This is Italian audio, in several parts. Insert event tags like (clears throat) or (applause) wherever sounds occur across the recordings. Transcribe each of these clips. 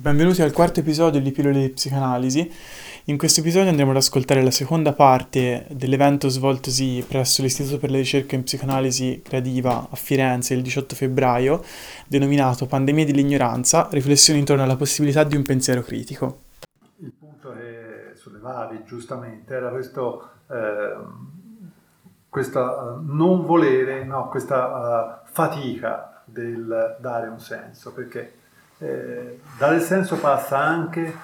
Benvenuti al quarto episodio di Pillole di Psicanalisi. In questo episodio andremo ad ascoltare la seconda parte dell'evento svoltosi presso l'Istituto per la ricerca in psicanalisi creativa a Firenze il 18 febbraio, denominato Pandemia dell'ignoranza, riflessioni intorno alla possibilità di un pensiero critico. Il punto che sollevavi giustamente era questo, eh, questa non volere, no, questa uh, fatica del dare un senso, perché eh, dare senso passa anche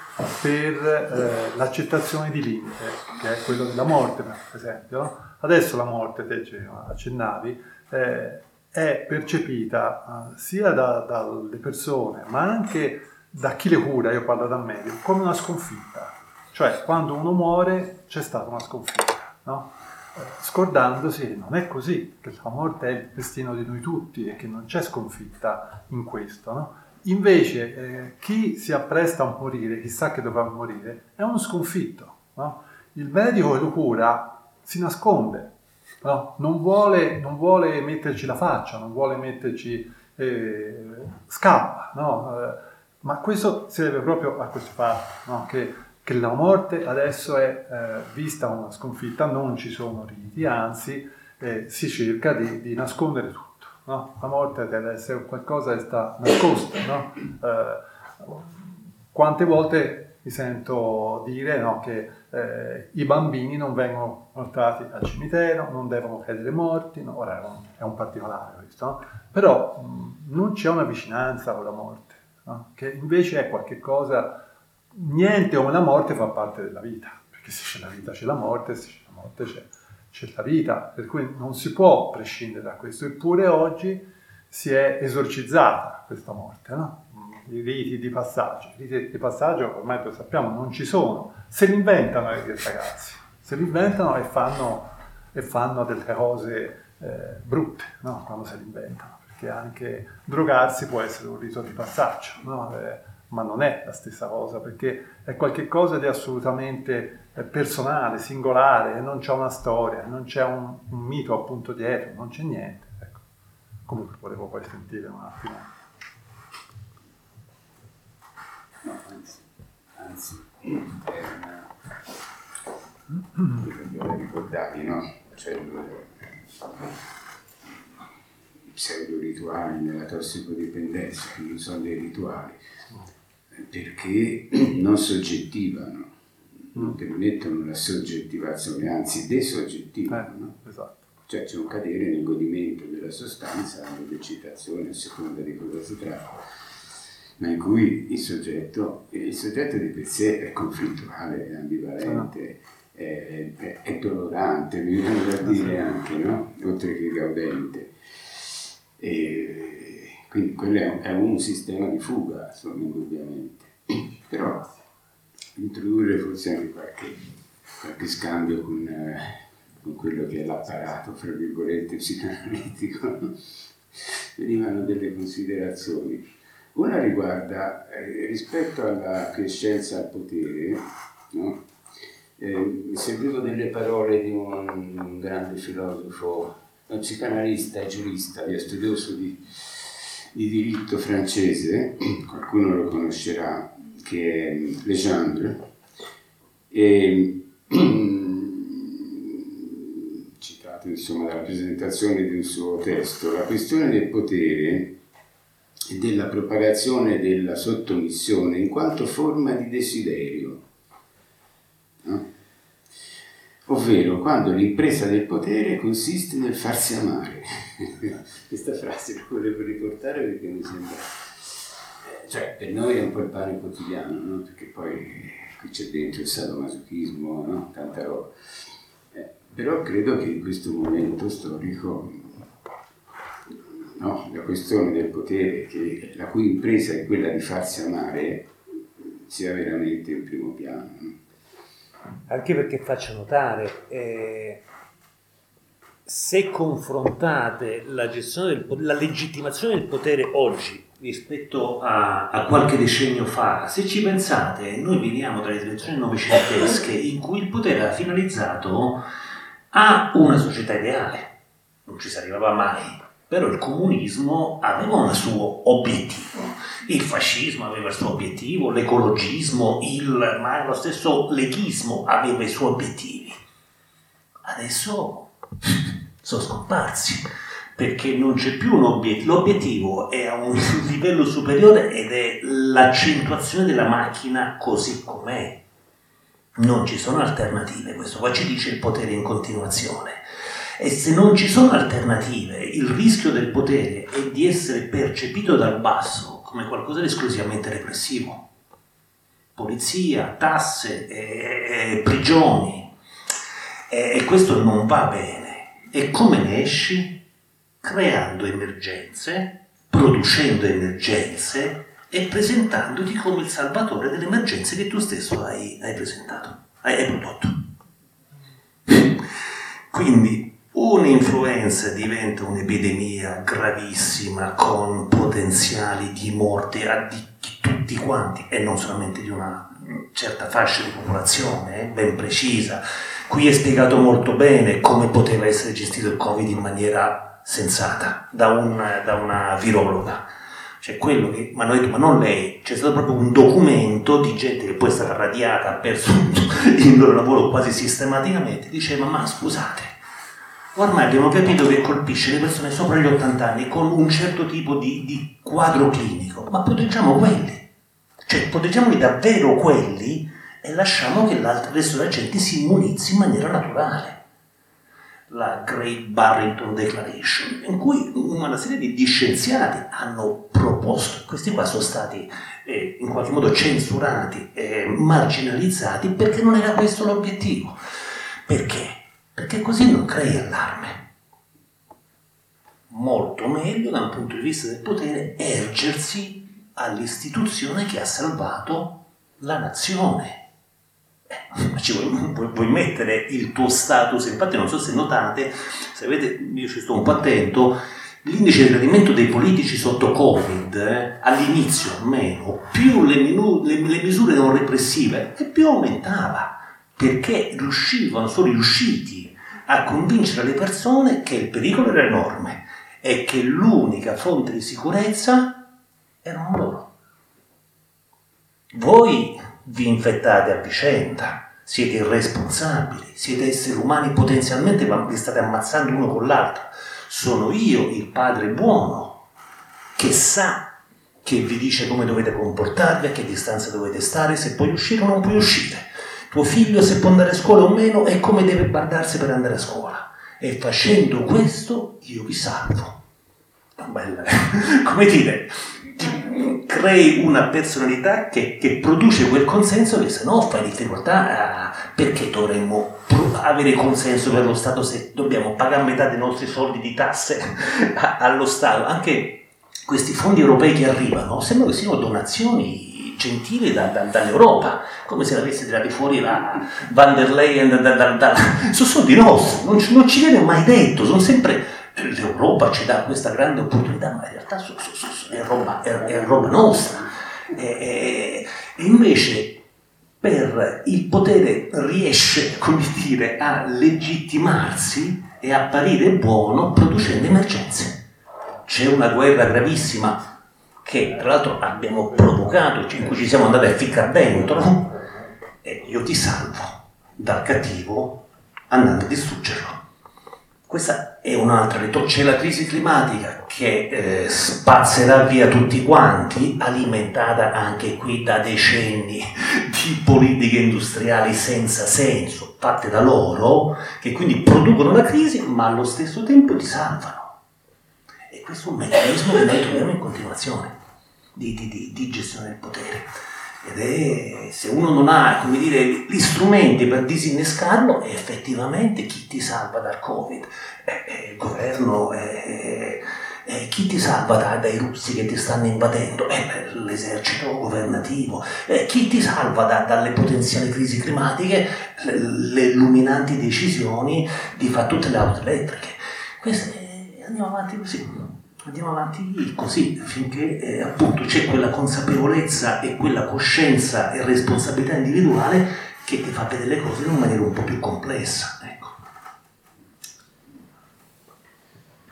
per eh, l'accettazione di limite, che è quello della morte, per esempio. No? Adesso la morte, te ci accennavi, eh, è percepita eh, sia da, dalle persone, ma anche da chi le cura, io parlo da medico, come una sconfitta. Cioè, quando uno muore c'è stata una sconfitta, no? Eh, scordandosi che non è così, che la morte è il destino di noi tutti e che non c'è sconfitta in questo, no? Invece eh, chi si appresta a morire, chi sa che dovrà morire, è uno sconfitto. No? Il medico che lo cura si nasconde, no? non, vuole, non, vuole, metterci la faccia, non vuole metterci... Eh, scappa, no? eh, ma questo si deve proprio a questo fatto, che, che, la morte adesso è eh, vista una sconfitta, non ci sono riti, anzi eh, si cerca di, di nascondere tutto no? La morte deve essere qualcosa che sta nascosto, no? eh, quante volte mi sento dire no, che eh, i bambini non vengono portati al cimitero, non devono cadere morti, no? ora è un, particolare questo, però mh, non c'è una vicinanza con la morte, che invece è qualcosa, niente come la morte fa parte della vita, perché se c'è la vita c'è la morte, se c'è la morte c'è c'è la vita, per cui non si può prescindere da questo. Eppure oggi si è esorcizzata questa morte, no? I riti di passaggio. I riti di passaggio ormai lo sappiamo, non ci sono. Se li inventano i ragazzi, se li inventano e fanno, e fanno delle cose eh, brutte, no? Quando se li inventano, perché anche drogarsi può essere un rito di passaggio, no? eh, ma non è la stessa cosa, perché è qualcosa di assolutamente personale, singolare, non c'è una storia, non c'è un, un, mito appunto dietro, non c'è niente. Ecco. Comunque volevo poi sentire un attimo. No, anzi, anzi, è una... quello ricordavi, no? Cioè, i pseudo rituali nella tossicodipendenza, che non sono dei rituali, perché non soggettivano non permettono la soggettivazione, anzi desoggettivano. Eh, no? esatto. Cioè c'è un cadere nel godimento della sostanza, nell'eccitazione, a seconda di cosa si tratta, ma in cui il soggetto, il soggetto di per sé è conflittuale, è ambivalente, ah. è, è, è, dolorante, mi viene da dire anche, no? oltre che gaudente. E quindi quello è un, è un sistema di fuga, insomma, indubbiamente. (clears throat) Però introdurre forse anche qualche, qualche scambio con, eh, con, quello che è l'apparato, fra virgolette, psicanalitico. (laughs) Venivano delle considerazioni. Una riguarda, eh, rispetto alla quiescenza al potere, no? eh, mi delle parole di un, un grande filosofo, un psicanalista e giurista, studioso di, di diritto francese, (clears throat) qualcuno lo conoscerà, che è Legendre, e, (clears throat) citato insomma dalla presentazione un suo testo, la questione del potere e della propagazione della sottomissione in quanto forma di desiderio. No? Ovvero quando l'impresa del potere consiste nel farsi amare. (laughs) Questa frase la volevo riportare perché mi sembra cioè per noi è un po' il pane quotidiano, no? perché poi qui c'è dentro il sadomasochismo, no? tanta roba. Eh, però credo che in questo momento storico no? la questione del potere, che, la cui impresa è quella di farsi amare, sia veramente in primo piano. Anche perché faccio notare, eh, se confrontate la, gestione del, la legittimazione del potere oggi rispetto a, a, qualche decennio fa, se ci pensate, noi veniamo dalle tradizioni novecentesche in cui il potere era finalizzato a una società ideale, non ci si arrivava mai, però il comunismo aveva un suo obiettivo, Il fascismo aveva il suo obiettivo, l'ecologismo, il, ma lo stesso leghismo aveva i suoi obiettivi. Adesso sono scomparsi perché non c'è più un obiettivo, l'obiettivo è a un (laughs) livello superiore ed è l'accentuazione della macchina così com'è. Non ci sono alternative, questo qua ci dice il potere in continuazione. E se non ci sono alternative, il rischio del potere è di essere percepito dal basso come qualcosa di esclusivamente repressivo. Polizia, tasse, eh, prigioni. E questo non va bene. E come ne esci? Creando emergenze, producendo emergenze e presentandoti come il salvatore delle emergenze che tu stesso hai, hai presentato, hai, hai prodotto. (laughs) Quindi un'influenza diventa un'epidemia gravissima con potenziali di morte a di, tutti quanti e non solamente di una certa fascia di popolazione eh, ben precisa. Qui è spiegato molto bene come poteva essere gestito il Covid in maniera sensata da, un, da una virologa. Cioè quello che mi hanno detto, ma non lei, c'è stato proprio un documento di gente che poi è stata radiata, ha perso (laughs) il loro lavoro quasi sistematicamente, diceva ma scusate, Ormai abbiamo capito che colpisce le persone sopra gli 80 anni con un certo tipo di, di quadro clinico, ma proteggiamo quelli. Cioè proteggiamoli davvero quelli e lasciamo che l'altro resto della gente si immunizzi in maniera naturale. La Great Barrington Declaration, in cui una serie di, scienziati hanno proposto, questi qua sono stati eh, in qualche modo censurati e marginalizzati perché non era questo l'obiettivo. Perché? perché così non crei allarme. Molto meglio da un punto di vista del potere ergersi all'istituzione che ha salvato la nazione. Eh, ci vuoi, (laughs) vuoi, vuoi, mettere il tuo status, infatti non so se notate, se avete, io ci sto un po' attento, l'indice di gradimento dei politici sotto Covid, eh, all'inizio almeno, più le, minu, le, le misure non repressive, e più aumentava perché riuscivano, sono riusciti a convincere le persone che il pericolo era enorme e che l'unica fonte di sicurezza erano loro. Voi vi infettate a vicenda, siete irresponsabili, siete esseri umani potenzialmente, ma vi state ammazzando uno con l'altro. Sono io il padre buono che sa che vi dice come dovete comportarvi, a che distanza dovete stare, se puoi uscire o non puoi uscire tuo figlio se può andare a scuola o meno e come deve guardarsi per andare a scuola. E facendo questo io vi salvo. Bella. (laughs) come dire, crei una personalità che, che, produce quel consenso che se no fai difficoltà a, perché dovremmo avere consenso per lo Stato se dobbiamo pagare metà dei nostri soldi di tasse (laughs) allo Stato. Anche questi fondi europei che arrivano sembrano che siano donazioni gentili da, da, dall'Europa, come se l'avesse tirati fuori la Van der Leyen, da, sono soldi nostri, non, non, ci viene mai detto, sono sempre l'Europa ci dà questa grande opportunità, ma in realtà so, so, so, è, roba, è, è, roba, nostra. E, e invece per il potere riesce, (laughs) come dire, a legittimarsi e apparire buono producendo emergenze. C'è una guerra gravissima che tra l'altro abbiamo provocato, in cui ci siamo andati a ficcare dentro, e io ti salvo dal cattivo andando a distruggerlo. Questa è un'altra ritorno. C'è la crisi climatica che eh, spazzerà via tutti quanti, alimentata anche qui da decenni (laughs) di politiche industriali senza senso, fatte da loro, che quindi producono la crisi, ma allo stesso tempo ti salvano. E questo è un meccanismo che noi troviamo in continuazione di, di, di gestione del potere. Ed è, se uno non ha, come dire, gli strumenti per disinnescarlo, è effettivamente chi ti salva dal Covid? È, è il governo, è, è, chi ti salva da, dai russi che ti stanno invadendo? È l'esercito governativo. chi ti salva da, dalle potenziali crisi climatiche? Le, le illuminanti decisioni di fare tutte le auto elettriche. Queste, andiamo avanti così andiamo avanti così finché eh, appunto c'è quella consapevolezza e quella coscienza e responsabilità individuale che ti fa vedere le cose in una maniera un po' più complessa. Ecco.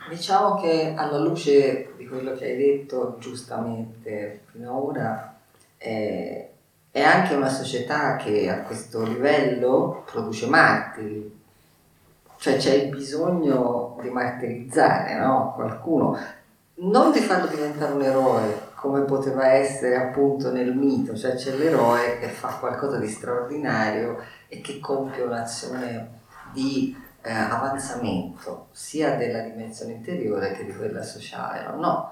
Diciamo che alla luce di quello che hai detto giustamente finora è, è anche una società che a questo livello produce martiri, cioè c'è il bisogno di martirizzare no? qualcuno, non di farlo diventare un eroe come poteva essere appunto nel mito, cioè c'è l'eroe che fa qualcosa di straordinario e che compie un'azione di eh, avanzamento sia della dimensione interiore che di quella sociale. No? no,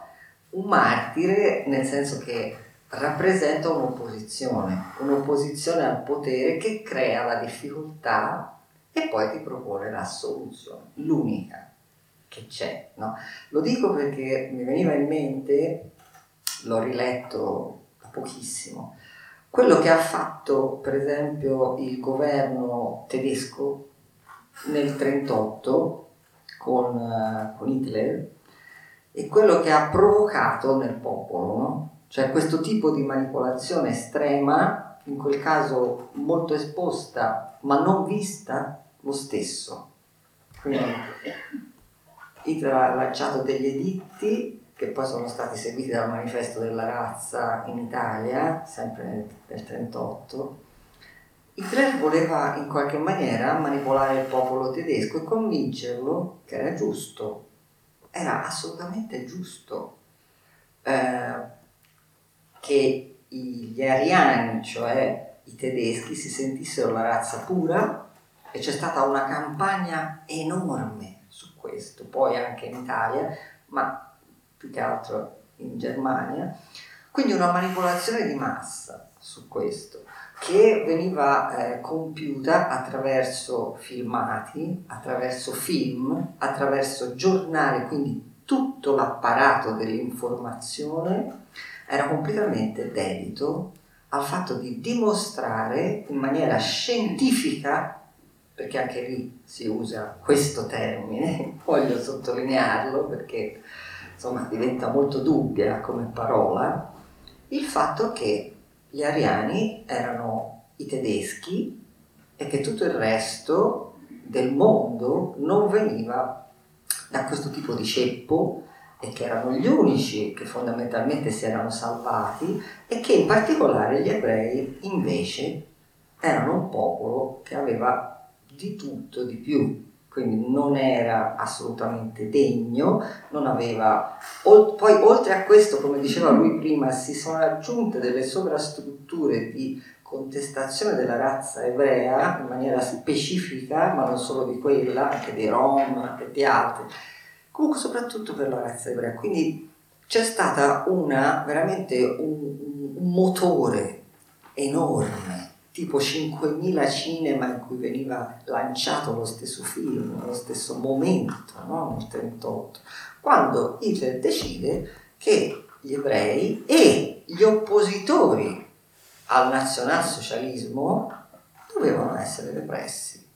un martire nel senso che rappresenta un'opposizione, un'opposizione al potere che crea la difficoltà e poi ti propone la soluzione, l'unica che c'è. No? Lo dico perché mi veniva in mente, l'ho riletto da pochissimo, quello che ha fatto per esempio il governo tedesco nel 1938 con, uh, con, Hitler e quello che ha provocato nel popolo, no? cioè questo tipo di manipolazione estrema, in quel caso molto esposta ma non vista lo stesso. Quindi Hitler ha lanciato degli editti che poi sono stati seguiti dal manifesto della razza in Italia, sempre nel 1938 Hitler voleva in qualche maniera manipolare il popolo tedesco e convincerlo che era giusto, era assolutamente giusto eh, che gli ariani, cioè i tedeschi, si sentissero la razza pura e c'è stata una campagna enorme questo, poi anche in Italia, ma più che altro in Germania, quindi una manipolazione di massa su questo che veniva eh, compiuta attraverso filmati, attraverso film, attraverso giornali, quindi tutto l'apparato dell'informazione era completamente dedito al fatto di dimostrare in maniera scientifica, perché anche lì si usa questo termine, (laughs) voglio sottolinearlo perché insomma diventa molto dubbia come parola, il fatto che gli ariani erano i tedeschi e che tutto il resto del mondo non veniva da questo tipo di ceppo e che erano gli unici che fondamentalmente si erano salvati e che in particolare gli ebrei invece erano un popolo che aveva di tutto di più quindi non era assolutamente degno, non aveva... Poi oltre a questo, come diceva lui prima, si sono aggiunte delle sovrastrutture di contestazione della razza ebrea in maniera specifica, ma non solo di quella, anche dei Rom e di altri, comunque soprattutto per la razza ebrea. Quindi c'è stata una, veramente un, un motore enorme tipo 5.000 cinema in cui veniva lanciato lo stesso film, nello stesso momento, no? nel 1938, quando Hitler decide che gli ebrei e gli oppositori al nazionalsocialismo dovevano essere repressi.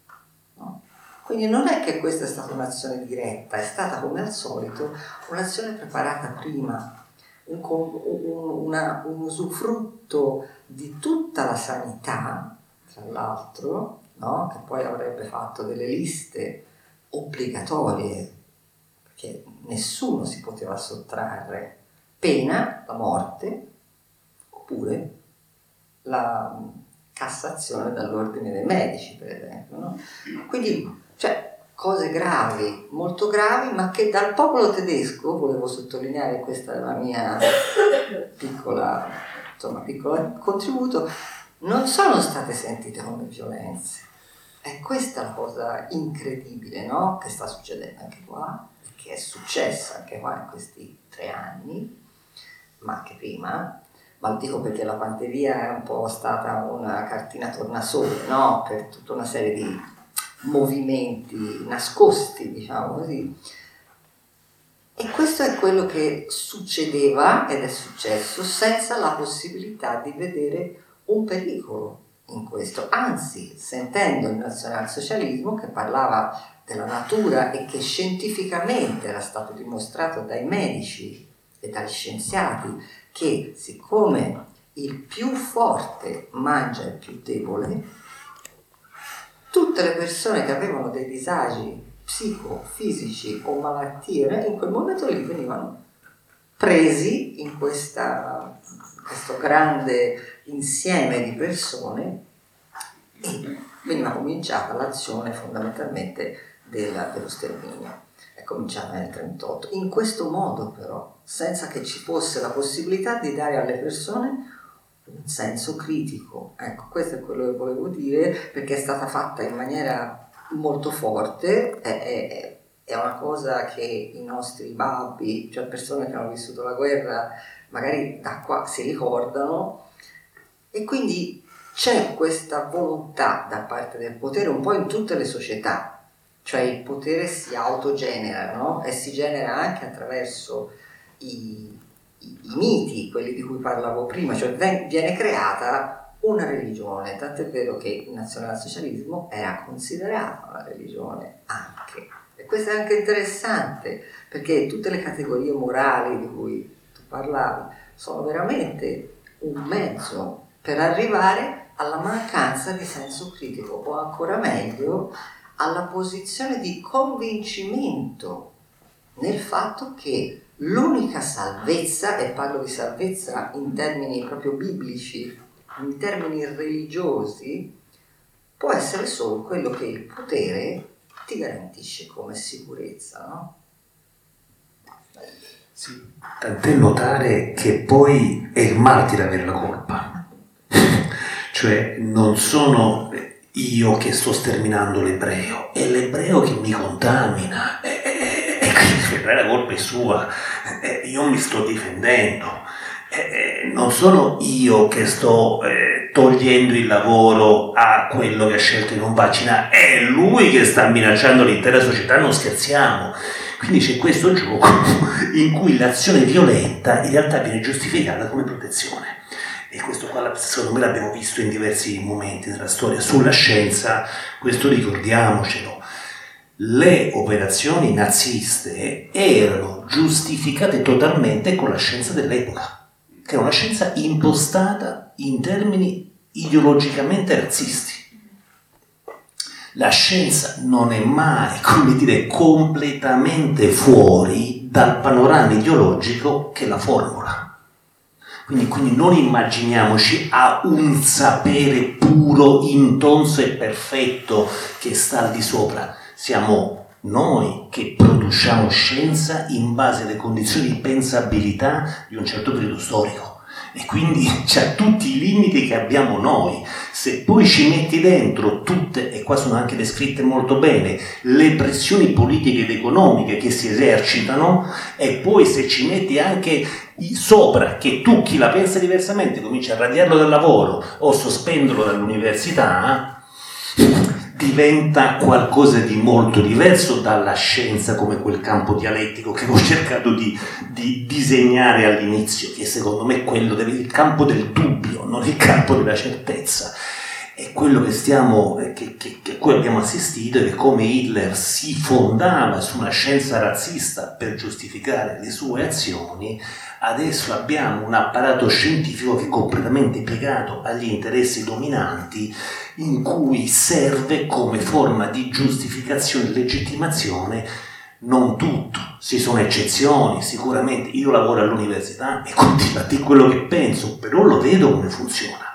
No? Quindi non è che questa è stata un'azione diretta, è stata come al solito un'azione preparata prima, un, un, una, un usufrutto di tutta la sanità, tra l'altro, no? che poi avrebbe fatto delle liste obbligatorie, perché nessuno si poteva sottrarre, pena la morte oppure la Cassazione dall'ordine dei medici, per esempio. No? Quindi, cose gravi, molto gravi, ma che dal popolo tedesco, volevo sottolineare, questa è la mia piccola insomma, piccolo contributo, non sono state sentite come violenze. E questa è la cosa incredibile no? che sta succedendo anche qua, che è successa anche qua in questi tre anni, ma anche prima. Ma lo dico perché la Panteria è un po' stata una cartina tornasole no? per tutta una serie di movimenti nascosti, diciamo così, e questo è quello che succedeva ed è successo senza la possibilità di vedere un pericolo in questo, anzi sentendo il nazionalsocialismo che parlava della natura e che scientificamente era stato dimostrato dai medici e dagli scienziati che siccome il più forte mangia il più debole, tutte le persone che avevano dei disagi psicofisici o malattie, in quel momento lì venivano presi in questa, questo grande insieme di persone e veniva cominciata l'azione fondamentalmente della, dello sterminio. È cominciata nel 1938. In questo modo però, senza che ci fosse la possibilità di dare alle persone un senso critico. Ecco, questo è quello che volevo dire, perché è stata fatta in maniera molto forte, è, è, è una cosa che i nostri babbi, cioè persone che hanno vissuto la guerra, magari da qua si ricordano, e quindi c'è questa volontà da parte del potere un po' in tutte le società, cioè il potere si autogenera no? e si genera anche attraverso i, i, miti, quelli di cui parlavo prima, cioè viene creata una religione, tant'è vero che il nazionalsocialismo era considerata una religione anche. E questo è anche interessante, perché tutte le categorie morali di cui tu parlavi sono veramente un mezzo per arrivare alla mancanza di senso critico o ancora meglio alla posizione di convincimento nel fatto che l'unica salvezza, e parlo di salvezza in termini proprio biblici, in termini religiosi, può essere solo quello che il potere ti garantisce come sicurezza, no? Sì, tant'è notare che poi è il martire avere la colpa. (laughs) Cioè non sono io che sto sterminando l'ebreo, è l'ebreo che mi contamina, è sua, e, io mi sto difendendo, non sono io che sto eh, togliendo il lavoro a quello che ha scelto di non vaccinare, è lui che sta minacciando l'intera società, non scherziamo. Quindi c'è questo gioco (laughs) in cui l'azione violenta in realtà viene giustificata come protezione. E questo qua secondo me l'abbiamo visto in diversi momenti della storia, sulla scienza, questo ricordiamocelo, le operazioni naziste erano giustificate totalmente con la scienza dell'epoca, che era una scienza impostata in termini ideologicamente razzisti. La scienza non è mai, come dire, completamente fuori dal panorama ideologico che la formula. Quindi, quindi, non immaginiamoci a un sapere puro, intonso e perfetto che sta al di sopra. Siamo noi che produciamo scienza in base alle condizioni di pensabilità di un certo periodo storico e quindi (laughs) c'ha tutti i limiti che abbiamo noi. Se poi ci metti dentro tutte, e qua sono anche descritte molto bene, le pressioni politiche ed economiche che si esercitano, e poi se ci metti anche sopra che tu chi la pensa diversamente cominci a radiarlo dal lavoro o sospenderlo dall'università, diventa qualcosa di molto diverso dalla scienza come quel campo dialettico che ho cercato di, di disegnare all'inizio, che secondo me è quello del campo del dubbio, non il campo della certezza. E quello che stiamo, che, che, che cui abbiamo assistito è come Hitler si fondava su una scienza razzista per giustificare le sue azioni, adesso abbiamo un apparato scientifico che è completamente piegato agli interessi dominanti in cui serve come forma di giustificazione e legittimazione non tutto, ci sono eccezioni, sicuramente io lavoro all'università e continuo a dire quello che penso, però lo vedo come funziona.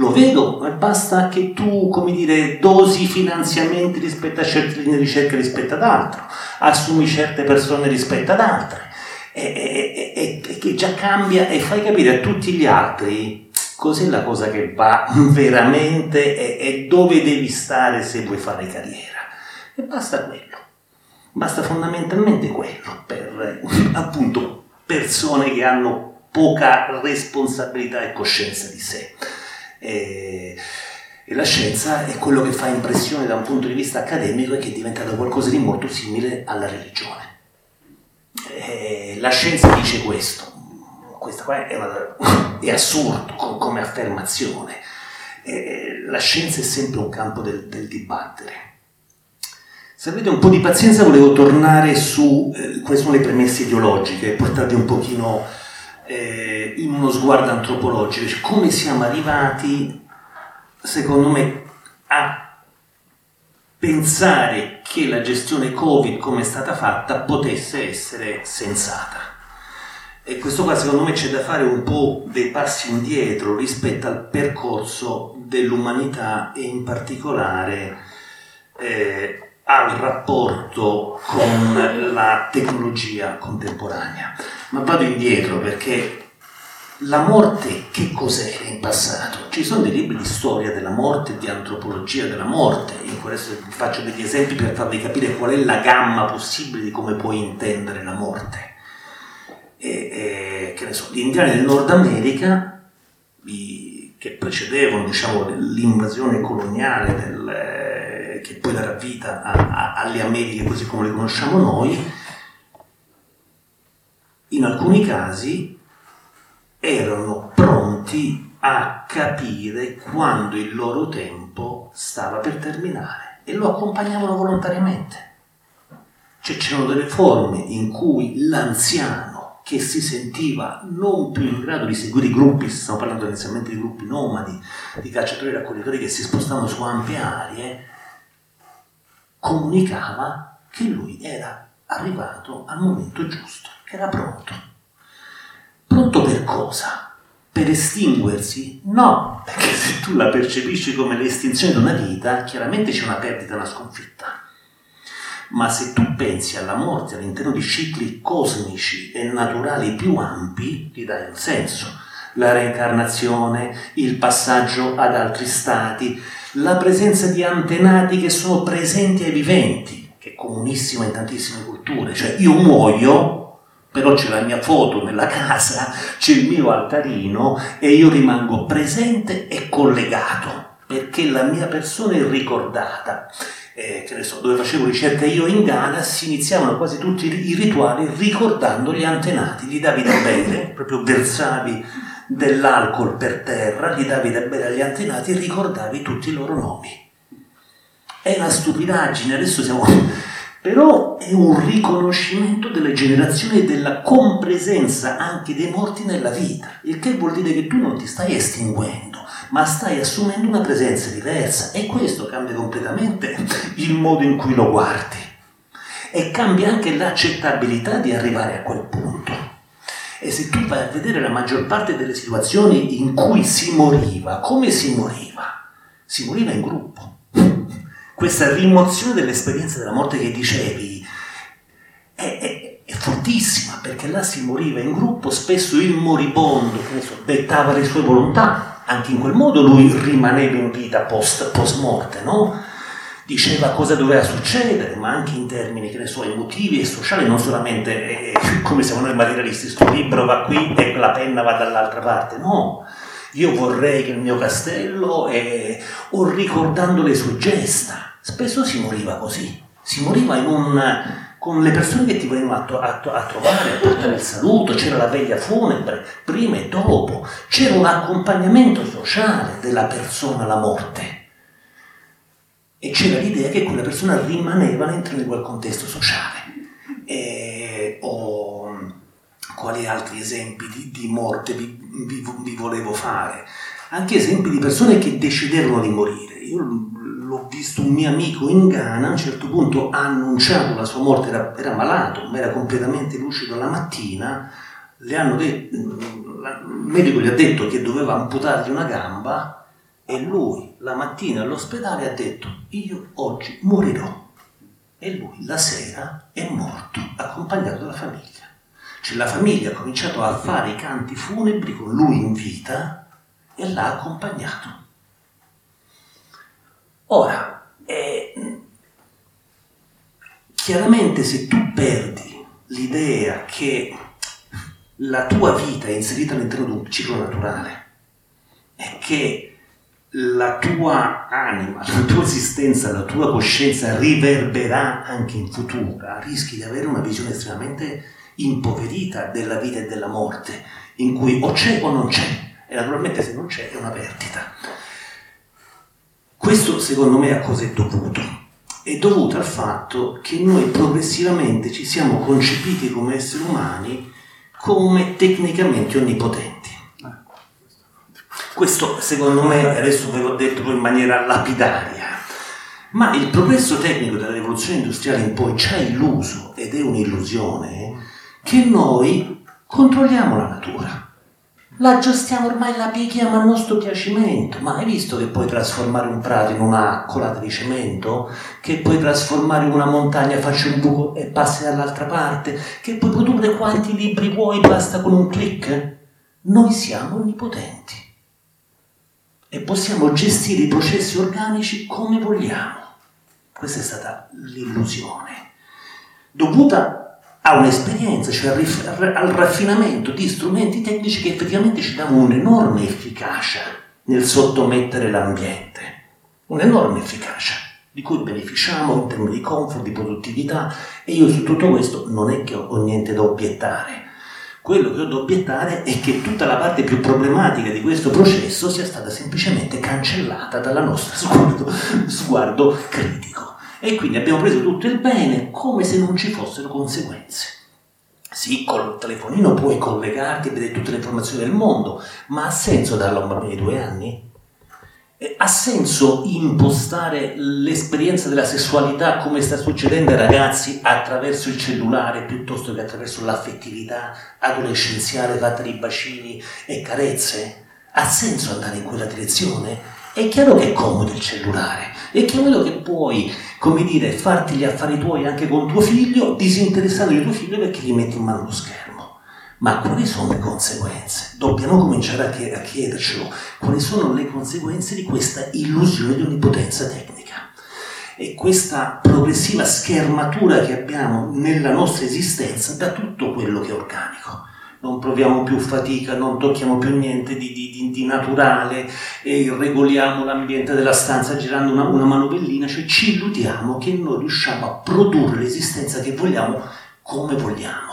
Lo vedo, basta che tu, come dire, dosi finanziamenti rispetto a certe linee di ricerca rispetto ad altro, assumi certe persone rispetto ad altre e, e, e, che già cambia e fai capire a tutti gli altri cos'è la cosa che va (laughs) veramente e, e dove devi stare se vuoi fare carriera. E basta quello. Basta fondamentalmente quello per (laughs) appunto persone che hanno poca responsabilità e coscienza di sé. E, e la scienza è quello che fa impressione da un punto di vista accademico e che è diventato qualcosa di molto simile alla religione. Eh, la scienza dice questo, questo qua è, una, è assurdo come affermazione. Eh, la scienza è sempre un campo del, del, dibattere. Se avete un po' di pazienza volevo tornare su eh, quali sono le premesse ideologiche, portarvi un pochino eh, in uno sguardo antropologico, cioè come siamo arrivati, secondo me, a pensare che la gestione Covid come è stata fatta potesse essere sensata. E questo qua secondo me c'è da fare un po' dei passi indietro rispetto al percorso dell'umanità e in particolare eh, al rapporto con la tecnologia contemporanea. Ma vado indietro perché la morte che cos'era in passato? Ci sono dei libri di storia della morte, di antropologia della morte, in adesso vi faccio degli esempi per farvi capire qual è la gamma possibile di come puoi intendere la morte. E, e, che ne so, gli indiani del Nord America, i, che precedevano diciamo, l'invasione coloniale del, che poi darà vita a, a, alle Americhe così come le conosciamo noi, in alcuni casi erano pronti a capire quando il loro tempo stava per terminare e lo accompagnavano volontariamente. Cioè c'erano delle forme in cui l'anziano che si sentiva non più in grado di seguire i gruppi, stiamo parlando inizialmente di gruppi nomadi, di cacciatori e raccoglitori che si spostavano su ampie aree, comunicava che lui era arrivato al momento giusto, che era pronto. Pronto per cosa? Per estinguersi? No, perché (laughs) se tu la percepisci come l'estinzione di una vita, chiaramente c'è una perdita, una sconfitta. Ma se tu pensi alla morte all'interno di cicli cosmici e naturali più ampi, gli dai un senso. La reincarnazione, il passaggio ad altri stati, la presenza di antenati che sono presenti ai viventi, che è comunissima in tantissime culture. Cioè io muoio, però c'è la mia foto nella casa, c'è il mio altarino e io rimango presente e collegato perché la mia persona è ricordata. Eh, so, dove facevo ricerca io in Ghana si iniziavano quasi tutti i rituali ricordando gli antenati, gli davi da bere, proprio versavi dell'alcol per terra, gli davi da bere agli antenati e ricordavi tutti i loro nomi. È una stupidaggine, adesso siamo però è un riconoscimento delle generazioni e della compresenza anche dei morti nella vita, il che vuol dire che tu non ti stai estinguendo, ma stai assumendo una presenza diversa e questo cambia completamente il modo in cui lo guardi e cambia anche l'accettabilità di arrivare a quel punto. E se tu vai a vedere la maggior parte delle situazioni in cui si moriva, come si moriva? Si moriva in gruppo (laughs) questa rimozione dell'esperienza della morte che dicevi è, è, è, fortissima perché là si moriva in gruppo, spesso il moribondo dettava le sue volontà, anche in quel modo lui rimaneva in vita post, post morte, no? Diceva cosa doveva succedere, ma anche in termini che ne so, emotivi e sociali, non solamente eh, come siamo noi materialisti, sto libro va qui e la penna va dall'altra parte, no. Io vorrei che il mio castello, eh, o ricordando le sue gesta, Spesso si moriva così, si moriva un, con le persone che ti venivano a, a, a, trovare, a portare il saluto, c'era la veglia funebre, prima e dopo, c'era un accompagnamento sociale della persona alla morte. E c'era l'idea che quella persona rimaneva all'interno di quel contesto sociale. E, o quali altri esempi di, di morte vi, vi, vi volevo fare? Anche esempi di persone che decidevano di morire. Io l'ho visto un mio amico in Ghana, a un certo punto ha annunciato la sua morte, era, era malato, ma era completamente lucido la mattina, detto, il medico gli ha detto che doveva amputargli una gamba e lui la mattina all'ospedale ha detto io oggi morirò. E lui la sera è morto, accompagnato dalla famiglia. Cioè la famiglia ha cominciato a fare i canti funebri con lui in vita e l'ha accompagnato. Ora, eh, chiaramente se tu perdi l'idea che la tua vita è inserita all'interno di un ciclo naturale e che la tua anima, la tua esistenza, la tua coscienza riverberà anche in futuro, rischi di avere una visione estremamente impoverita della vita e della morte, in cui o c'è o non c'è, e naturalmente se non c'è è una perdita. Questo secondo me a cosa è dovuto? È dovuto al fatto che noi progressivamente ci siamo concepiti come esseri umani come tecnicamente onnipotenti. Questo secondo me, adesso ve l'ho detto in maniera lapidaria, ma il progresso tecnico della rivoluzione industriale in poi ci ha illuso, ed è un'illusione, che noi controlliamo la natura. La gestiamo ormai, la pieghiamo a nostro piacimento. Ma hai visto che puoi trasformare un prato in una colata di cemento? Che puoi trasformare una montagna, facci un buco e passi dall'altra parte? Che puoi produrre quanti libri vuoi, basta con un clic? Noi siamo onnipotenti e possiamo gestire i processi organici come vogliamo. Questa è stata l'illusione, dovuta a un'esperienza, cioè al raffinamento di strumenti tecnici che effettivamente ci danno un'enorme efficacia nel sottomettere l'ambiente, un'enorme efficacia di cui beneficiamo in termini di comfort, di produttività e io su tutto questo non è che ho niente da obiettare. Quello che ho da obiettare è che tutta la parte più problematica di questo processo sia stata semplicemente cancellata dal nostro (laughs) sguardo, sguardo critico. E quindi abbiamo preso tutto il bene come se non ci fossero conseguenze. Sì, col telefonino puoi collegarti e vedere tutte le informazioni del mondo, ma ha senso darlo a un bambino di due anni? Ha senso impostare l'esperienza della sessualità come sta succedendo ai ragazzi attraverso il cellulare piuttosto che attraverso l'affettività adolescenziale fatta di bacini e carezze? Ha senso andare in quella direzione? È chiaro che è comodo il cellulare, è chiaro che puoi, come dire, farti gli affari tuoi anche con tuo figlio, disinteressato di tuo figlio perché gli metti in mano lo schermo. Ma quali sono le conseguenze? Dobbiamo cominciare a, chied- a chiedercelo. Quali sono le conseguenze di questa illusione di onnipotenza tecnica? E questa progressiva schermatura che abbiamo nella nostra esistenza da tutto quello che è organico non proviamo più fatica, non tocchiamo più niente di, di, di naturale, regoliamo l'ambiente della stanza girando una, una manovellina, cioè ci illudiamo che noi riusciamo a produrre l'esistenza che vogliamo come vogliamo.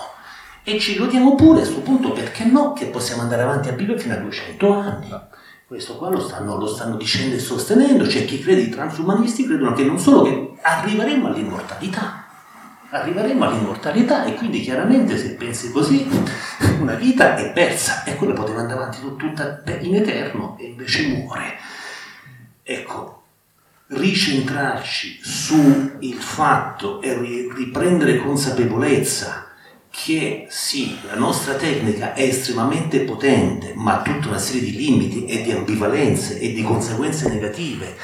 E ci illudiamo pure a questo punto, perché no, che possiamo andare avanti a vivere fino a 200 anni. Questo qua lo stanno, lo stanno dicendo e sostenendo, c'è chi crede, i transumanisti credono che non solo che arriveremo all'immortalità, arriveremo all'immortalità e quindi chiaramente se pensi così (laughs) una vita è persa e quella poteva andare avanti tutta in eterno e invece muore. Ecco, ricentrarci sul fatto e riprendere consapevolezza che sì, la nostra tecnica è estremamente potente, ma ha tutta una serie di limiti e di ambivalenze e di conseguenze negative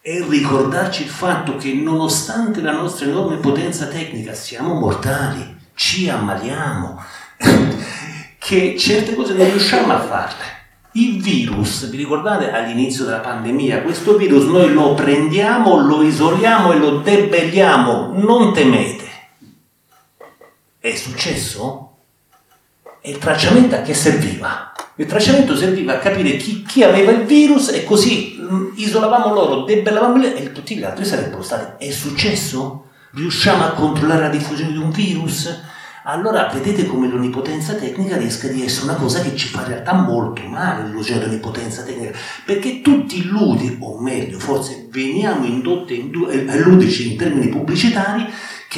e ricordarci il fatto che nonostante la nostra enorme potenza tecnica siamo mortali, ci ammaliamo, (coughs) che certe cose non riusciamo a farle. Il virus, vi ricordate all'inizio della pandemia, questo virus noi lo prendiamo, lo isoliamo e lo debelliamo, non temete. È successo? E il tracciamento a che serviva? Il tracciamento serviva a capire chi, chi aveva il virus e così mm, isolavamo loro, debellavamo e tutti gli altri sarebbero stati. È successo? Riusciamo a controllare la diffusione di un virus? Allora vedete come l'onnipotenza tecnica rischia di essere una cosa che ci fa in realtà molto male l'illusione dell'onnipotenza tecnica, perché tutti illudi, o meglio, forse veniamo indotti illudici eh, in termini pubblicitari,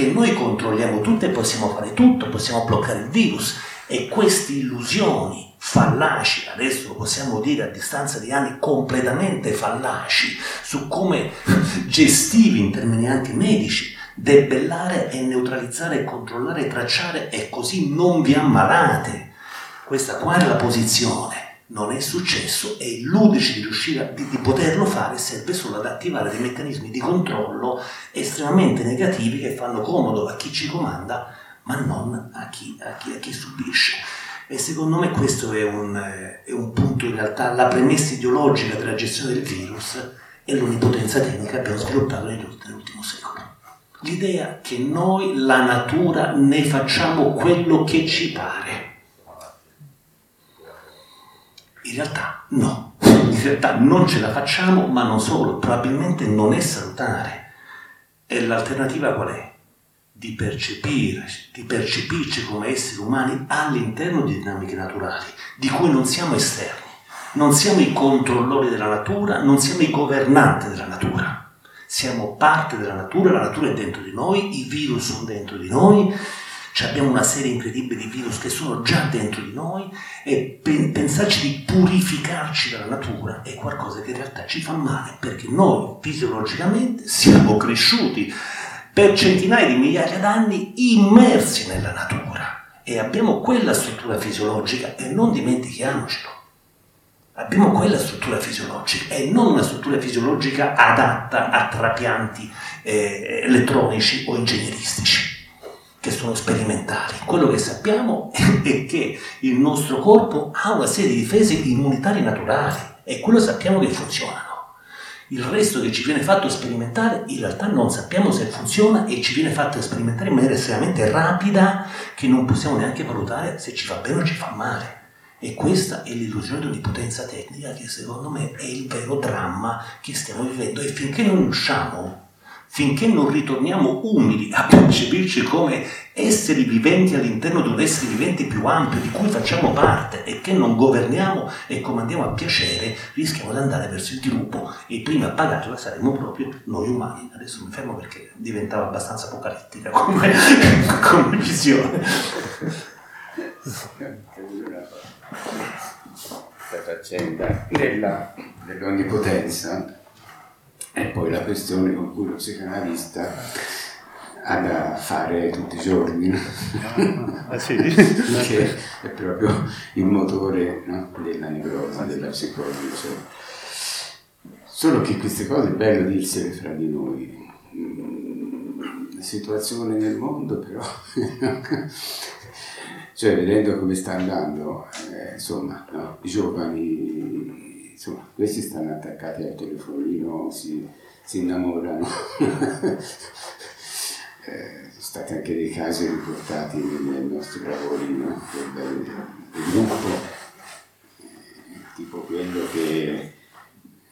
che noi controlliamo tutto e possiamo fare tutto, possiamo bloccare il virus. E queste illusioni fallaci, adesso lo possiamo dire a distanza di anni completamente fallaci, su come (laughs) gestivi in termini anche medici, debellare e neutralizzare, controllare tracciare e così non vi ammalate. Questa qua è la posizione. Non è successo e illuderci di riuscire a, di, di poterlo fare serve solo ad attivare dei meccanismi di controllo estremamente negativi che fanno comodo a chi ci comanda, ma non a chi, a chi, a chi subisce. E secondo me questo è un, è un punto in realtà, la premessa ideologica della gestione del virus è l'onnipotenza tecnica che abbiamo sviluppato nell'ultimo secolo. L'idea che noi, la natura, ne facciamo quello che ci pare. In realtà no, in realtà non ce la facciamo, ma non solo, probabilmente non è salutare. E l'alternativa qual è? di percepire, di percepirci come esseri umani all'interno di dinamiche naturali, di cui non siamo esterni. Non siamo i controllori della natura, non siamo i governanti della natura. Siamo parte della natura, la natura è dentro di noi, i virus sono dentro di noi, cioè abbiamo una serie incredibile di virus che sono già dentro di noi e pensarci di purificarci dalla natura è qualcosa che in realtà ci fa male perché noi fisiologicamente siamo cresciuti per centinaia di migliaia d'anni immersi nella natura e abbiamo quella struttura fisiologica e non dimentichiamocelo. Abbiamo quella struttura fisiologica e non una struttura fisiologica adatta a trapianti eh, elettronici o ingegneristici che sono sperimentali. Quello che sappiamo (laughs) è che il nostro corpo ha una serie di difese immunitarie naturali e quello sappiamo che funzionano. Il resto che ci viene fatto sperimentare in realtà non sappiamo se funziona e ci viene fatto sperimentare in maniera estremamente rapida che non possiamo neanche valutare se ci fa bene o ci fa male. E questa è l'illusione di onnipotenza tecnica che secondo me è il vero dramma che stiamo vivendo e finché non usciamo finché non ritorniamo umili a percepirci come esseri viventi all'interno di un essere vivente più ampio di cui facciamo parte e che non governiamo e comandiamo a piacere, rischiamo di andare verso il dirupo e prima a pagarla saremo proprio noi umani. Adesso mi fermo perché diventava abbastanza apocalittica come, (laughs) come visione. Questa faccenda della, dell'onnipotenza e poi la questione con cui lo psicanalista ha da fare tutti i giorni, Ah, sì? (laughs) che è proprio il motore no? della nevrosi, della psicologia. Solo che queste cose è bello dirsele fra di noi. Mm, La situazione nel mondo però, (laughs) cioè vedendo come sta andando, eh, insomma, no? i giovani, insomma, questi stanno attaccati al telefonino, si, si innamorano. (laughs) Eh, sono stati anche dei casi riportati nei nostri lavori no? del, del gruppo, eh, tipo quello che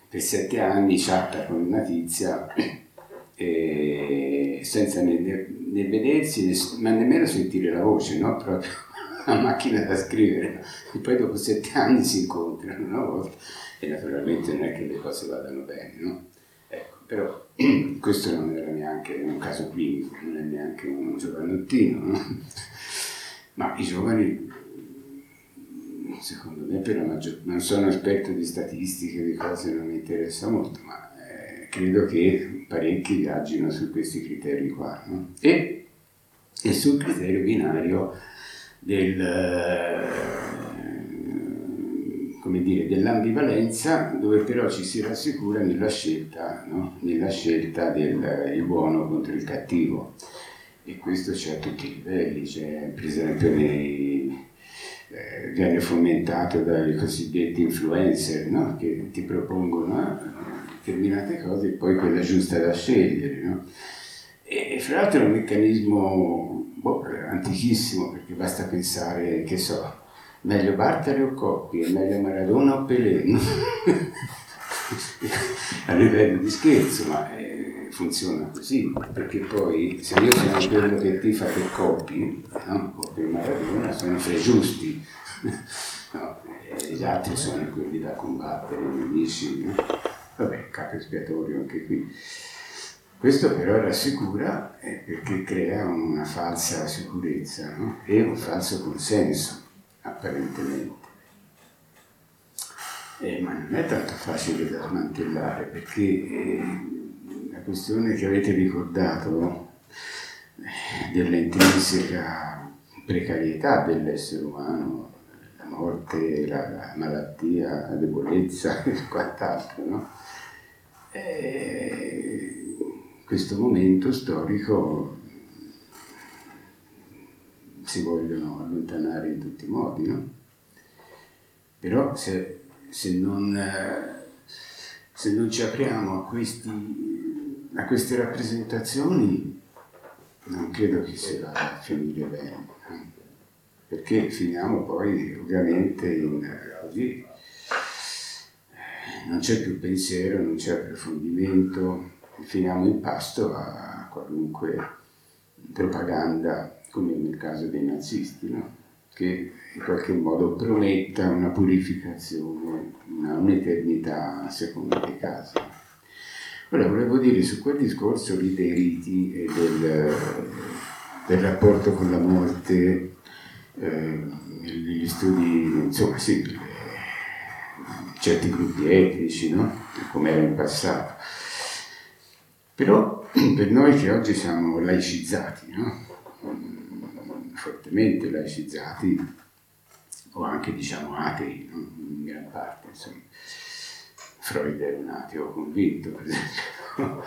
per sette anni chatta con una tizia e senza né, né vedersi né- ma nemmeno sentire la voce, no? proprio (laughs) la macchina da scrivere. E poi dopo sette anni si incontrano una volta e naturalmente non è che le cose vadano bene. No? Ecco, però (clears throat) questo non era neanche un caso clinico, non è neanche un giovanottino, no? (laughs) ma i giovani secondo me per la maggior non sono esperto di statistiche, di cose non mi interessa molto, ma eh, credo che parecchi viaggino su questi criteri qua. no? E, e sul criterio binario del, eh, come dire, dell'ambivalenza dove però ci si rassicura nella scelta, no? nella scelta del buono contro il cattivo. E questo c'è a tutti i livelli, c'è per esempio nei, eh, viene fomentato dai cosiddetti influencer no? che ti propongono eh, determinate cose e poi quella giusta da scegliere. no? E fra l'altro è un meccanismo boh, antichissimo perché basta pensare, che so, meglio Bartali o Coppi, meglio Maradona o Pelé, (laughs) a livello di scherzo, ma eh, funziona così, perché poi se io sono quello che tifa per Coppi no? o per Maradona sono fra i giusti, (laughs) no? e gli altri sono quelli da combattere, i nemici, no? vabbè, capo espiatorio anche qui. Questo però rassicura eh, perché crea una falsa sicurezza no? e un falso consenso, apparentemente. Eh, ma non è tanto facile da smantellare perché eh, la questione che avete ricordato eh, dell'intrinseca precarietà dell'essere umano, la morte, la, la malattia, la debolezza (laughs) e quant'altro, no? Eh, questo momento storico si vogliono allontanare in tutti i modi, no? Però se, se, non, eh, se non ci apriamo a, questi, a queste rappresentazioni, non credo che si vada a finire bene, no? perché finiamo poi ovviamente in eh, così, non c'è più pensiero, non c'è approfondimento, finiamo in pasto a qualunque propaganda, come nel caso dei nazisti, no? che in qualche modo prometta una purificazione, una, un'eternità a seconda dei casi. Ora volevo dire su quel discorso lì dei riti e del, del rapporto con la morte, eh, gli studi, insomma sì, le- certi gruppi etnici, no? come era in passato. Però (clears throat) per noi che oggi siamo laicizzati, no? Fortemente laicizzati o anche diciamo atei in gran parte. Insomma. Freud è un ateo convinto, per esempio. (laughs)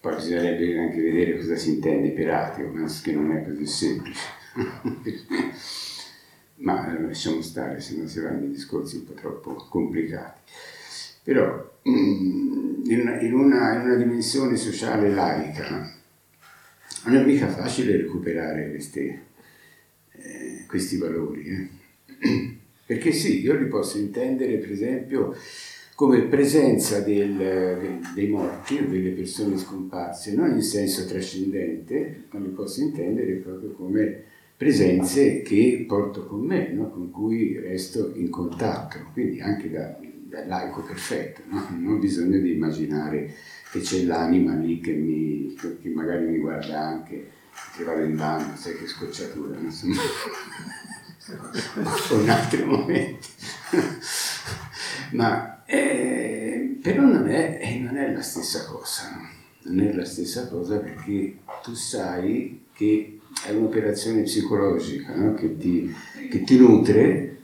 Poi bisognerebbe anche vedere cosa si intende per ateo, che non è così semplice. (laughs) ma eh, lasciamo stare, se no si vanno dei discorsi un po' troppo complicati. Però mm, in una, in una, in una dimensione sociale laica non è mica facile recuperare queste, eh, questi valori. Eh? (clears throat) Perché sì, io li posso intendere per esempio come presenza del, dei morti o delle persone scomparse, non in senso trascendente, ma li posso intendere proprio come presenze che porto con me, no? con cui resto in contatto, quindi anche da, da laico perfetto, no? non ho bisogno di immaginare che c'è l'anima lì che, mi, che magari mi guarda anche, vado in bagno, sai che scocciatura, insomma, in altri momenti. Ma eh, però non è, non è la stessa cosa, no? non è la stessa cosa perché tu sai che è un'operazione psicologica no? che, ti, che, ti, nutre,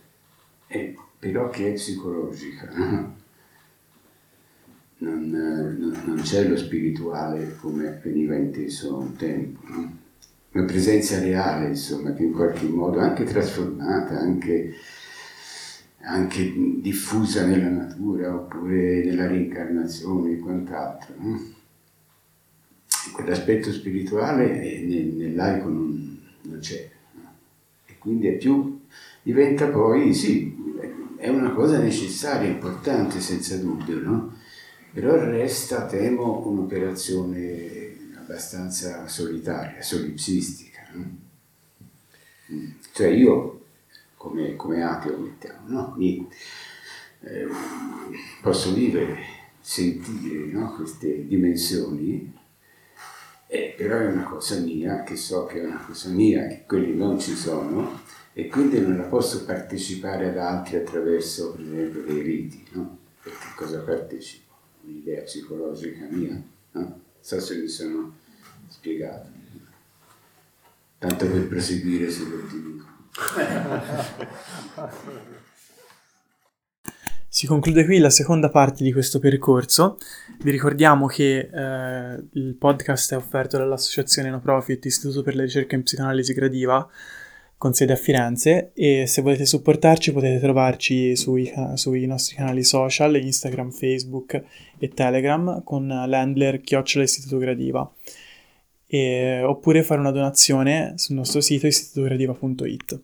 eh, però che è psicologica. No? Non, non, non, c'è lo spirituale come veniva inteso un tempo. No? Una presenza reale, insomma, che in qualche modo, anche trasformata, anche, anche diffusa nella natura oppure nella reincarnazione e quant'altro. No? quell'aspetto spirituale nel, nel laico non, non c'è. No? E quindi è più, diventa poi, sì, è una cosa necessaria, importante senza dubbio, no? però resta, temo, un'operazione abbastanza solitaria, solipsistica. No? Mm. Cioè io, come, come ateo, mettiamo, no? Mi, eh, posso vivere, sentire no? queste dimensioni eh, però è una cosa mia, che so che è una cosa mia, che quelli non ci sono, e quindi non la posso partecipare ad altri attraverso, per esempio, dei riti, no? Perché cosa partecipo? Un'idea psicologica mia, no? So se mi sono spiegato. Tanto per proseguire sull'ottimismo. (laughs) Si conclude qui la seconda parte di questo percorso. Vi ricordiamo che eh, il podcast è offerto dall'associazione no profit Istituto per la ricerca in psicanalisi gradiva con sede a Firenze e se volete supportarci potete trovarci sui, sui nostri canali social, Instagram, Facebook e Telegram con l'handler chiocciola Istituto Gradiva e, oppure fare una donazione sul nostro sito istitutogradiva.it.